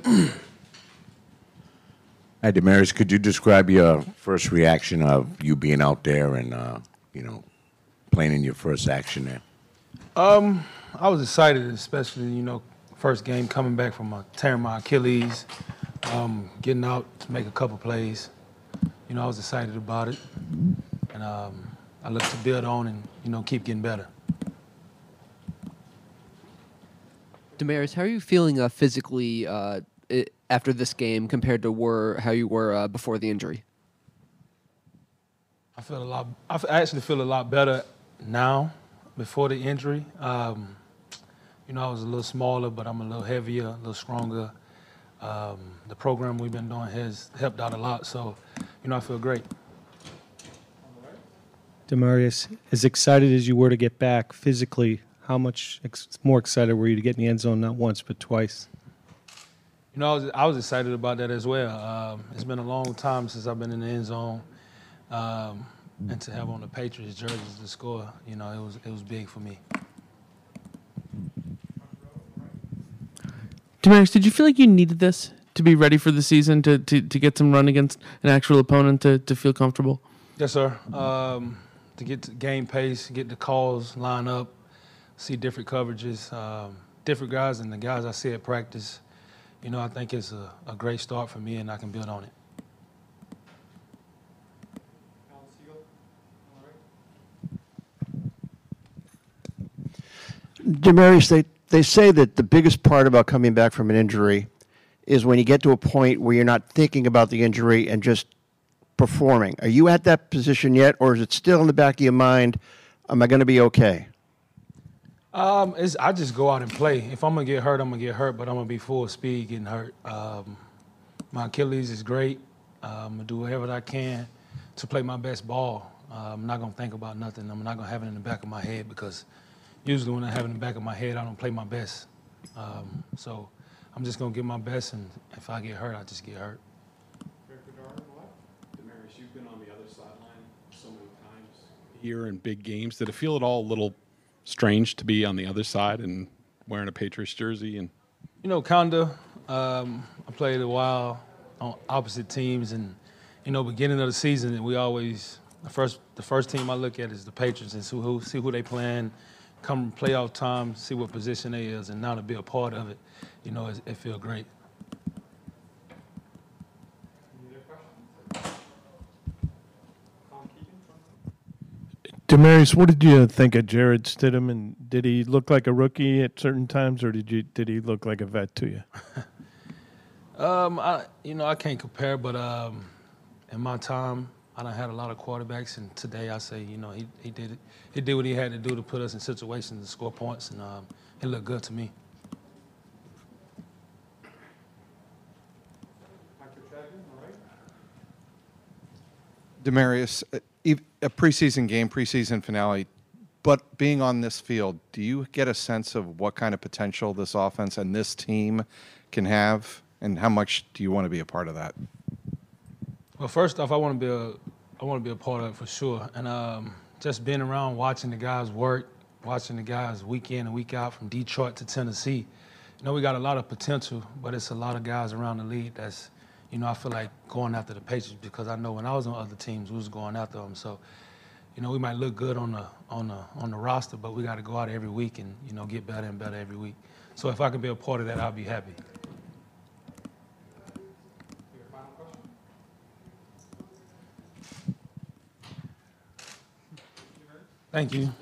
Hi, Demaryius. Could you describe your first reaction of you being out there and, uh, you know, playing in your first action there? Um, I was excited, especially you know, first game coming back from uh, tearing my Achilles, um, getting out to make a couple plays. You know, I was excited about it, and um, I look to build on and you know keep getting better. Demaryius, how are you feeling uh, physically uh, i- after this game compared to were how you were uh, before the injury? I feel a lot. I f- I actually feel a lot better now, before the injury. Um, you know, I was a little smaller, but I'm a little heavier, a little stronger. Um, the program we've been doing has helped out a lot, so you know, I feel great. Demaryius, as excited as you were to get back physically, how much ex- more excited were you to get in the end zone not once but twice? You know, I was, I was excited about that as well. Um, it's been a long time since I've been in the end zone, um, and to have on the Patriots jerseys to score, you know, it was it was big for me. Demaryius, did you feel like you needed this to be ready for the season to, to, to get some run against an actual opponent to, to feel comfortable? Yes, sir. Um, to get to game pace, get the calls line up, see different coverages, um, different guys, and the guys I see at practice. You know, I think it's a, a great start for me, and I can build on it. Demaryius, they, they say that the biggest part about coming back from an injury is when you get to a point where you're not thinking about the injury and just performing. Are you at that position yet, or is it still in the back of your mind? Am I going to be okay? Um, it's, I just go out and play. If I'm gonna get hurt, I'm gonna get hurt, but I'm gonna be full speed getting hurt. Um, my Achilles is great. I'm gonna do whatever I can to play my best ball. Uh, I'm not gonna think about nothing. I'm not gonna have it in the back of my head because usually when I have it in the back of my head, I don't play my best. Um, so I'm just gonna give my best, and if I get hurt, I just get hurt. Demaryius, you've been on the other sideline so many times here in big games. Did it feel at all a little strange to be on the other side and wearing a Patriots jersey? And You know, kinda. Um, I played a while on opposite teams, and you know, beginning of the season, we always the first the first team I look at is the Patriots and see who see who they playing. Come playoff time, see what position they is, and now to be a part of it, you know, it, it feel great. Demaryius, what did you think of Jarrett Stidham? And did he look like a rookie at certain times, or did you did he look like a vet to you? Um, I you know I can't compare, but um, in my time, I done had a lot of quarterbacks, and today I say you know he he did it. He did what he had to do to put us in situations to score points, and um, it looked good to me. Demaryius, uh, a preseason game, preseason finale, but being on this field, do you get a sense of what kind of potential this offense and this team can have, and how much do you want to be a part of that? Well, first off, I want to be a, I want to be a part of it for sure, and um, just being around, watching the guys work, watching the guys week in and week out from Detroit to Tennessee. You know, we got a lot of potential, but it's a lot of guys around the league that's, you know, I feel like going after the Patriots because I know when I was on other teams, we was going after them. So, you know, we might look good on the on the on the roster, but we got to go out every week and you know get better and better every week. So if I can be a part of that, I'll be happy. Thank you.